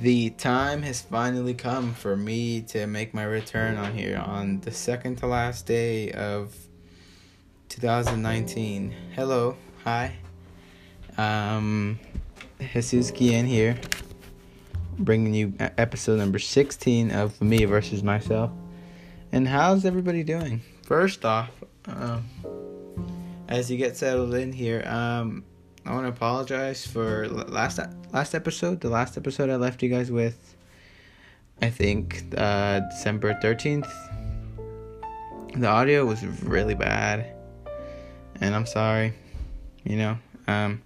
The time has finally come for me to make my return on here on the second to last day of 2019. Hello, hi. Um, Jesus Guillen here, bringing you episode number 16 of Me versus Myself. And how's everybody doing? First off, um, as you get settled in here, um, I want to apologize for last last episode. The last episode I left you guys with, I think, uh, December thirteenth. The audio was really bad, and I'm sorry. You know, um,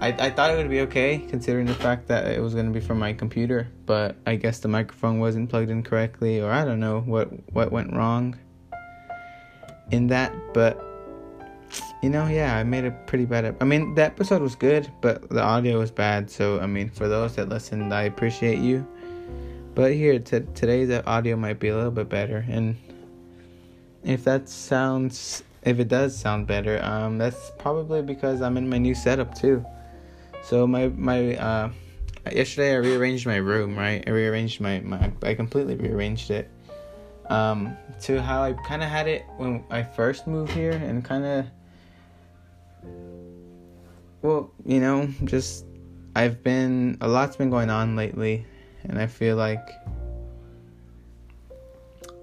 I I thought it would be okay considering the fact that it was gonna be from my computer, but I guess the microphone wasn't plugged in correctly, or I don't know what what went wrong in that, but you know, yeah, I made a pretty bad. Ep- I mean, the episode was good, but the audio was bad. So, I mean, for those that listened, I appreciate you. But here, t- today's audio might be a little bit better, and if that sounds, if it does sound better, um, that's probably because I'm in my new setup too. So my my uh, yesterday I rearranged my room, right? I rearranged my my I completely rearranged it um, to how I kind of had it when I first moved here, and kind of well, you know, just I've been a lot's been going on lately, and I feel like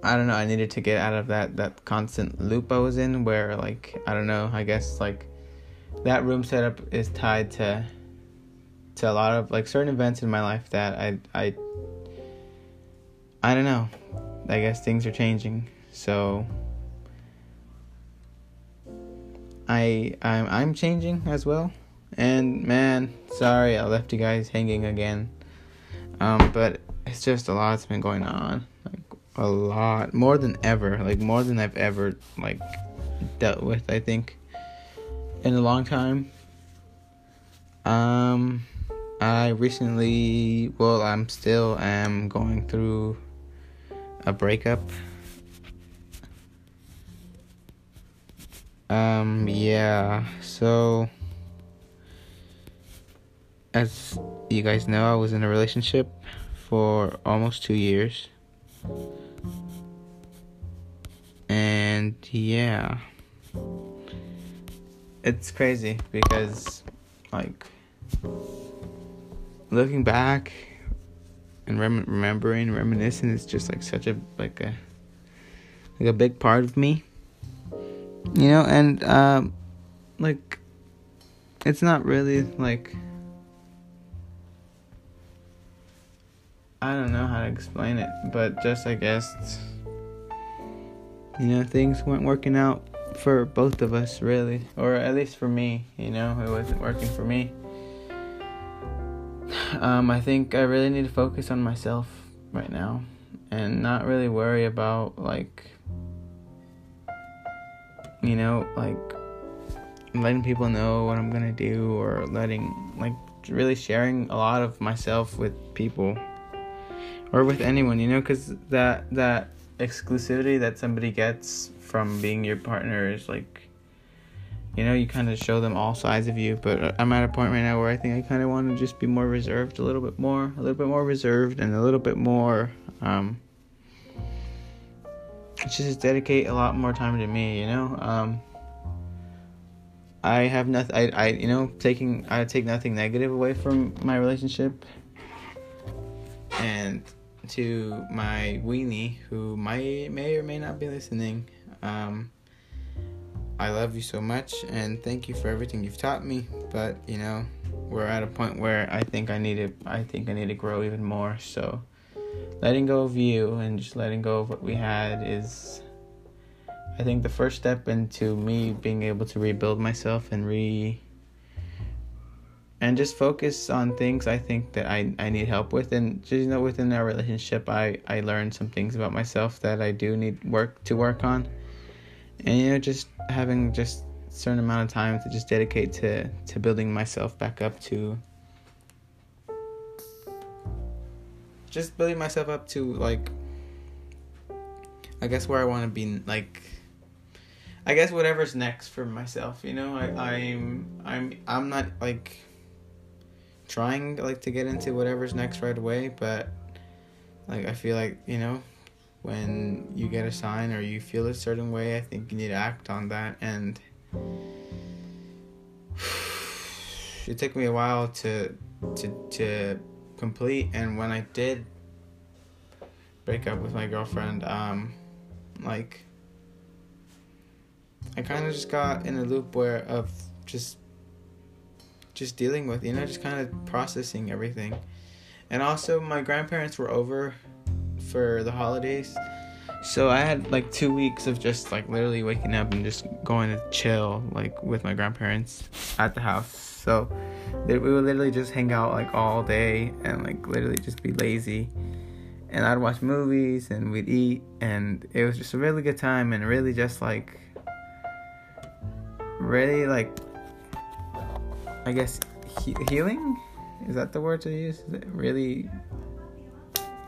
I don't know. I needed to get out of that that constant loop I was in, where like I don't know. I guess like that room setup is tied to to a lot of like certain events in my life that I I I don't know. I guess things are changing, so I I'm I'm changing as well. And man, sorry I left you guys hanging again. Um, but it's just a lot's been going on. Like a lot. More than ever. Like more than I've ever like dealt with, I think. In a long time. Um I recently well I'm still am going through a breakup. Um yeah, so as you guys know, I was in a relationship for almost two years. And yeah, it's crazy because, like, looking back and rem- remembering, reminiscing is just like such a like a like a big part of me, you know. And um, like, it's not really like I don't know how to explain it, but just I guess you know things weren't working out for both of us really, or at least for me. You know, it wasn't working for me. Um, I think I really need to focus on myself right now, and not really worry about like you know like letting people know what I'm gonna do or letting like really sharing a lot of myself with people or with anyone, you know, because that that exclusivity that somebody gets from being your partner is like, you know, you kind of show them all sides of you. But I'm at a point right now where I think I kind of want to just be more reserved, a little bit more, a little bit more reserved, and a little bit more. Um, just dedicate a lot more time to me, you know. Um, I have nothing. I, I, you know, taking I take nothing negative away from my relationship, and to my weenie who might may or may not be listening. Um, I love you so much and thank you for everything you've taught me. But you know, we're at a point where I think I need to I think I need to grow even more. So letting go of you and just letting go of what we had is I think the first step into me being able to rebuild myself and re and just focus on things I think that I, I need help with and just you know within our relationship I, I learned some things about myself that I do need work to work on and you know just having just certain amount of time to just dedicate to to building myself back up to just building myself up to like I guess where I want to be like I guess whatever's next for myself, you know. I, I'm I'm I'm not like trying like to get into whatever's next right away, but like I feel like you know when you get a sign or you feel a certain way, I think you need to act on that. And it took me a while to to to complete. And when I did break up with my girlfriend, um, like I kind of just got in a loop where of just just dealing with, you know, just kind of processing everything. And also, my grandparents were over for the holidays. So I had like two weeks of just like literally waking up and just going to chill like with my grandparents at the house. So we would literally just hang out like all day and like literally just be lazy. And I'd watch movies and we'd eat and it was just a really good time and really just like really like I guess he- healing is that the word to use? Really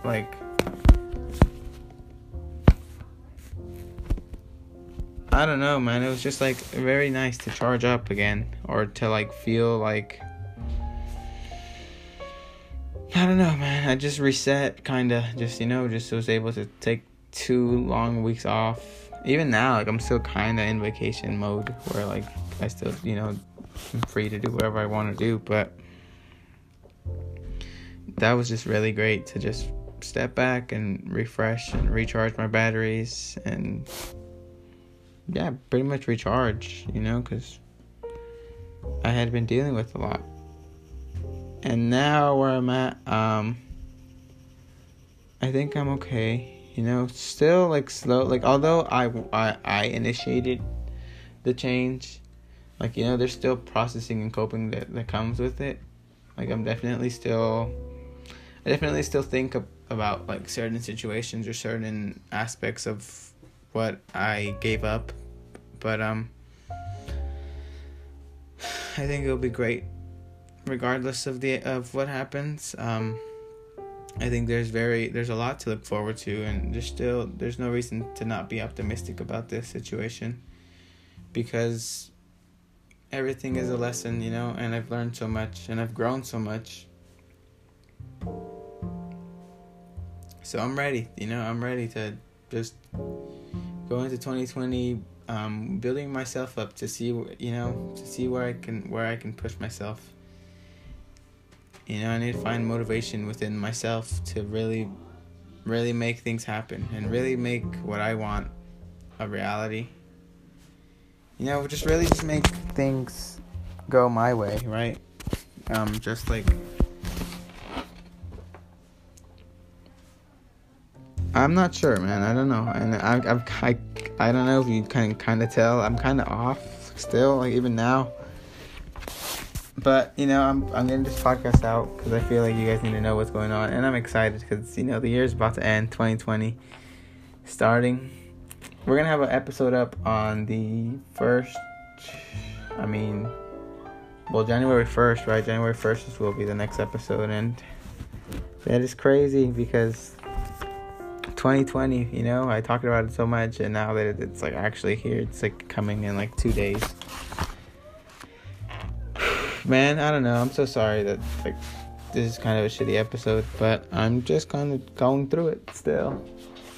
like I don't know, man. It was just like very nice to charge up again or to like feel like I don't know, man. I just reset kind of just, you know, just was able to take two long weeks off. Even now, like I'm still kind of in vacation mode where like I still, you know, I'm free to do whatever I want to do, but that was just really great to just step back and refresh and recharge my batteries and yeah, pretty much recharge, you know, because I had been dealing with a lot. And now where I'm at, um, I think I'm okay. You know, still like slow. Like although I I, I initiated the change, like you know, there's still processing and coping that that comes with it. Like I'm definitely still, I definitely still think about like certain situations or certain aspects of what I gave up but um, I think it'll be great, regardless of the of what happens. Um, I think there's very there's a lot to look forward to, and there's still there's no reason to not be optimistic about this situation, because everything is a lesson, you know, and I've learned so much and I've grown so much. So I'm ready, you know, I'm ready to just go into 2020 um, building myself up to see you know to see where I can where I can push myself. You know, I need to find motivation within myself to really, really make things happen and really make what I want a reality. You know, just really just make things go my way, right? Um, just like I'm not sure, man. I don't know, and I, I've, I, I don't know if you can kind of tell. I'm kind of off still, like even now. But you know, I'm I'm getting this podcast out because I feel like you guys need to know what's going on, and I'm excited because you know the year's about to end, 2020, starting. We're gonna have an episode up on the first. I mean, well, January 1st, right? January 1st will be the next episode, and that is crazy because 2020 you know i talked about it so much and now that it's like actually here it's like coming in like two days man i don't know i'm so sorry that like this is kind of a shitty episode but i'm just kind of going through it still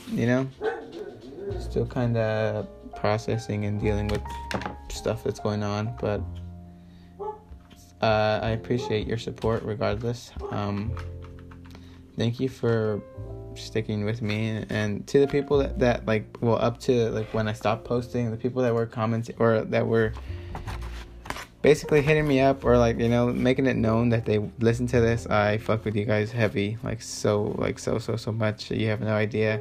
you know still kind of processing and dealing with stuff that's going on but uh, i appreciate your support regardless. Um, thank you for sticking with me and to the people that, that like well up to like when I stopped posting the people that were commenting or that were basically hitting me up or like you know making it known that they listen to this I fuck with you guys heavy like so like so so so much you have no idea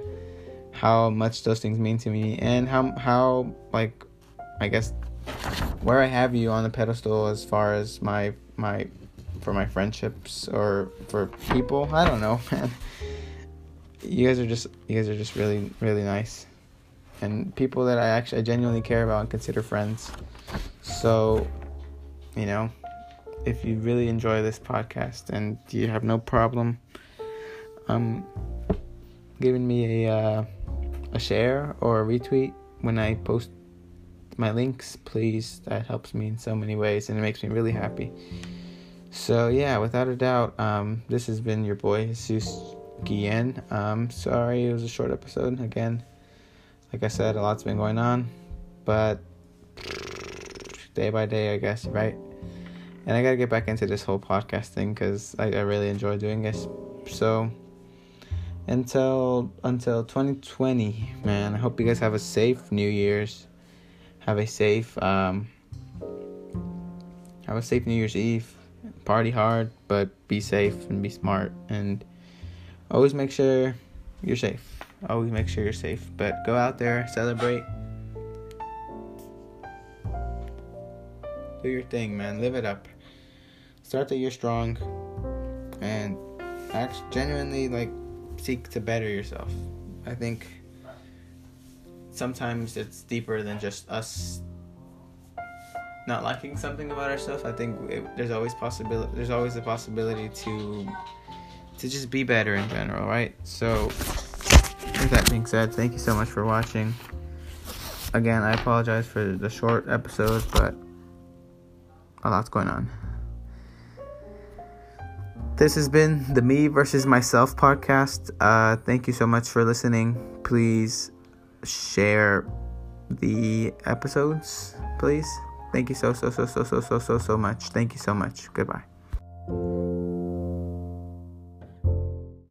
how much those things mean to me and how how like I guess where I have you on the pedestal as far as my my for my friendships or for people I don't know man you guys are just you guys are just really really nice and people that I actually I genuinely care about and consider friends. So, you know, if you really enjoy this podcast and you have no problem um giving me a uh, a share or a retweet when I post my links, please. That helps me in so many ways and it makes me really happy. So yeah, without a doubt, um, this has been your boy Jesus Guillen. Um, sorry it was a short episode again. Like I said, a lot's been going on, but day by day, I guess, right? And I gotta get back into this whole podcast thing because I, I really enjoy doing this. So until until 2020, man, I hope you guys have a safe New Year's. Have a safe um, have a safe New Year's Eve. Party hard, but be safe and be smart and always make sure you're safe. Always make sure you're safe. But go out there, celebrate. Do your thing, man. Live it up. Start the year strong and act genuinely like seek to better yourself. I think sometimes it's deeper than just us not liking something about ourselves. I think it, there's always possibility. There's always the possibility to to just be better in general, right? So, with that being said, thank you so much for watching. Again, I apologize for the short episodes, but a lot's going on. This has been the Me versus Myself podcast. Uh, thank you so much for listening. Please share the episodes, please. Thank you so, so, so, so, so, so, so, so much. Thank you so much. Goodbye.